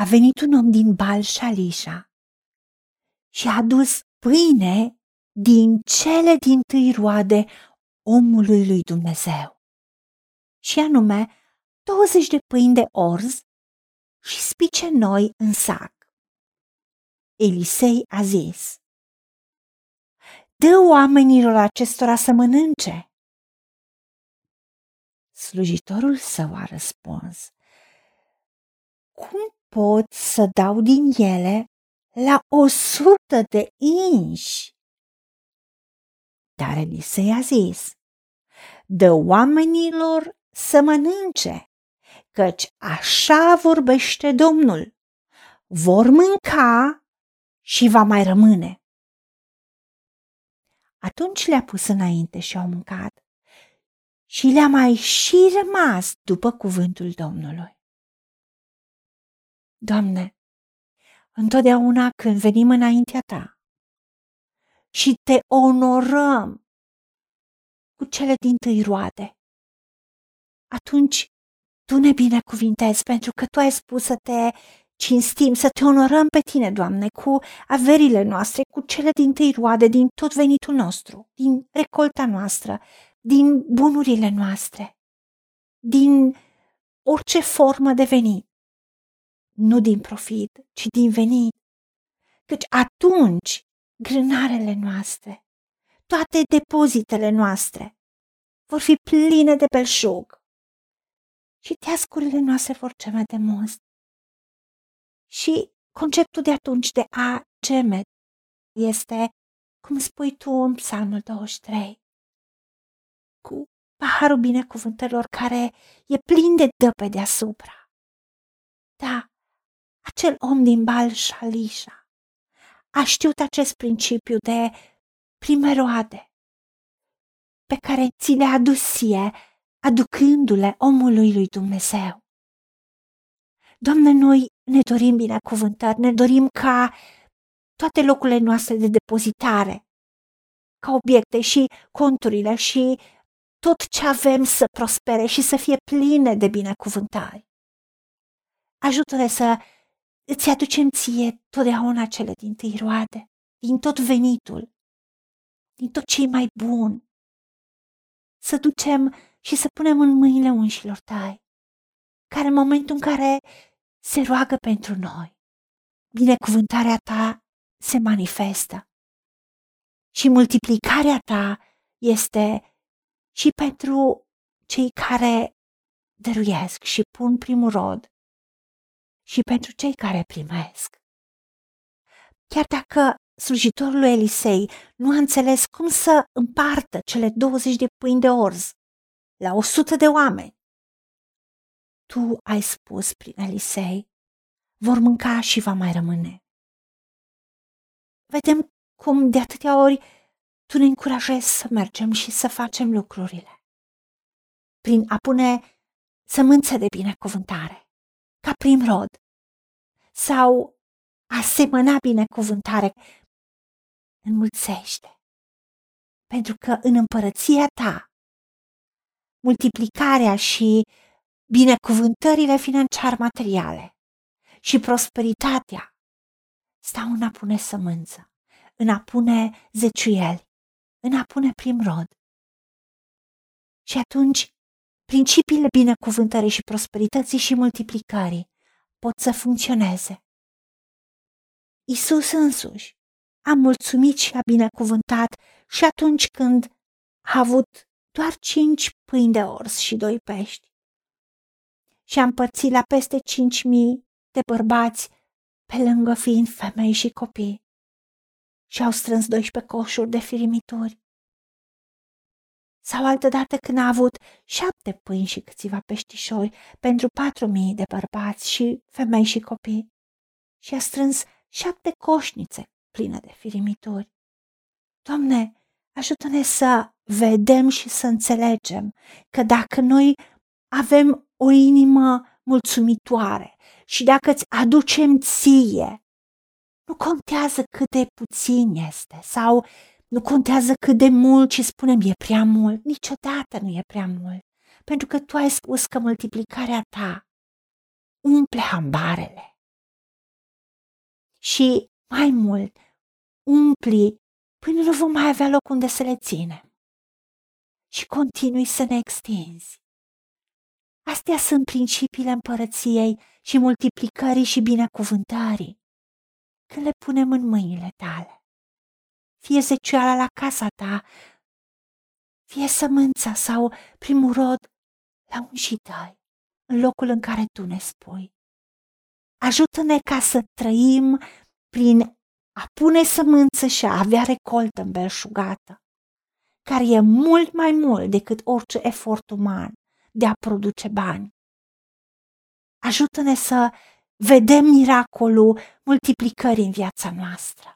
a venit un om din Bal Shalisha și a adus pâine din cele din tâi roade omului lui Dumnezeu. Și anume 20 de pâini de orz și spice noi în sac. Elisei a zis, Dă oamenilor acestora să mănânce. Slujitorul său a răspuns, Cum pot să dau din ele la o sută de inși? Dar Elisei a zis, Dă oamenilor să mănânce, căci așa vorbește Domnul. Vor mânca și va mai rămâne. Atunci le-a pus înainte și au mâncat și le-a mai și rămas după cuvântul Domnului. Doamne, întotdeauna când venim înaintea Ta și te onorăm cu cele din tâi roade, atunci Tu ne binecuvintezi pentru că Tu ai spus să te cinstim, să te onorăm pe tine, Doamne, cu averile noastre, cu cele din tâi roade, din tot venitul nostru, din recolta noastră, din bunurile noastre, din orice formă de venit. Nu din profit, ci din venit. Căci atunci grânarele noastre, toate depozitele noastre vor fi pline de belșug și teascurile noastre vor ceme de must și conceptul de atunci de a geme este, cum spui tu în psalmul 23, cu paharul binecuvântărilor care e plin de dă pe deasupra. Da, acel om din Bal Shalisha a știut acest principiu de prime roade pe care ți le-a adus ție, aducându-le omului lui Dumnezeu. Doamne, noi ne dorim binecuvântări, ne dorim ca toate locurile noastre de depozitare, ca obiecte și conturile și tot ce avem să prospere și să fie pline de binecuvântări. Ajută-ne să îți aducem ție totdeauna cele din tâi roade, din tot venitul, din tot ce mai bun. Să ducem și să punem în mâinile unșilor tăi, care în momentul în care se roagă pentru noi. Binecuvântarea ta se manifestă și multiplicarea ta este și pentru cei care dăruiesc și pun primul rod și pentru cei care primesc. Chiar dacă slujitorul lui Elisei nu a înțeles cum să împartă cele 20 de pâini de orz la 100 de oameni, tu ai spus prin Elisei, vor mânca și va mai rămâne. Vedem cum de atâtea ori tu ne încurajezi să mergem și să facem lucrurile. Prin a pune sămânță de binecuvântare, ca prim rod, sau a semăna binecuvântare, înmulțește. Pentru că în împărăția ta, multiplicarea și binecuvântările financiar materiale și prosperitatea stau în a pune sămânță, în a pune zeciuieli, în a pune prim rod. Și atunci, principiile binecuvântării și prosperității și multiplicării pot să funcționeze. Isus însuși a mulțumit și a binecuvântat și atunci când a avut doar cinci pâini de ors și doi pești și a împărțit la peste cinci mii de bărbați, pe lângă fiind femei și copii. Și au strâns 12 coșuri de firimituri. Sau altădată când a avut șapte pâini și câțiva peștișori pentru patru mii de bărbați și femei și copii. Și a strâns șapte coșnițe pline de firimituri. Doamne, ajută-ne să vedem și să înțelegem că dacă noi avem o inimă mulțumitoare și dacă îți aducem ție, nu contează cât de puțin este sau nu contează cât de mult și spunem e prea mult, niciodată nu e prea mult, pentru că tu ai spus că multiplicarea ta umple hambarele și mai mult, umpli până nu vom mai avea loc unde să le ținem. Și continui să ne extinzi. Astea sunt principiile împărăției și multiplicării și binecuvântării. Când le punem în mâinile tale, fie zecioala la casa ta, fie sămânța sau primul rod la ungii tăi, în locul în care tu ne spui. Ajută-ne ca să trăim prin a pune sămânță și a avea recoltă îmbelșugată, care e mult mai mult decât orice efort uman de a produce bani. Ajută-ne să vedem miracolul multiplicării în viața noastră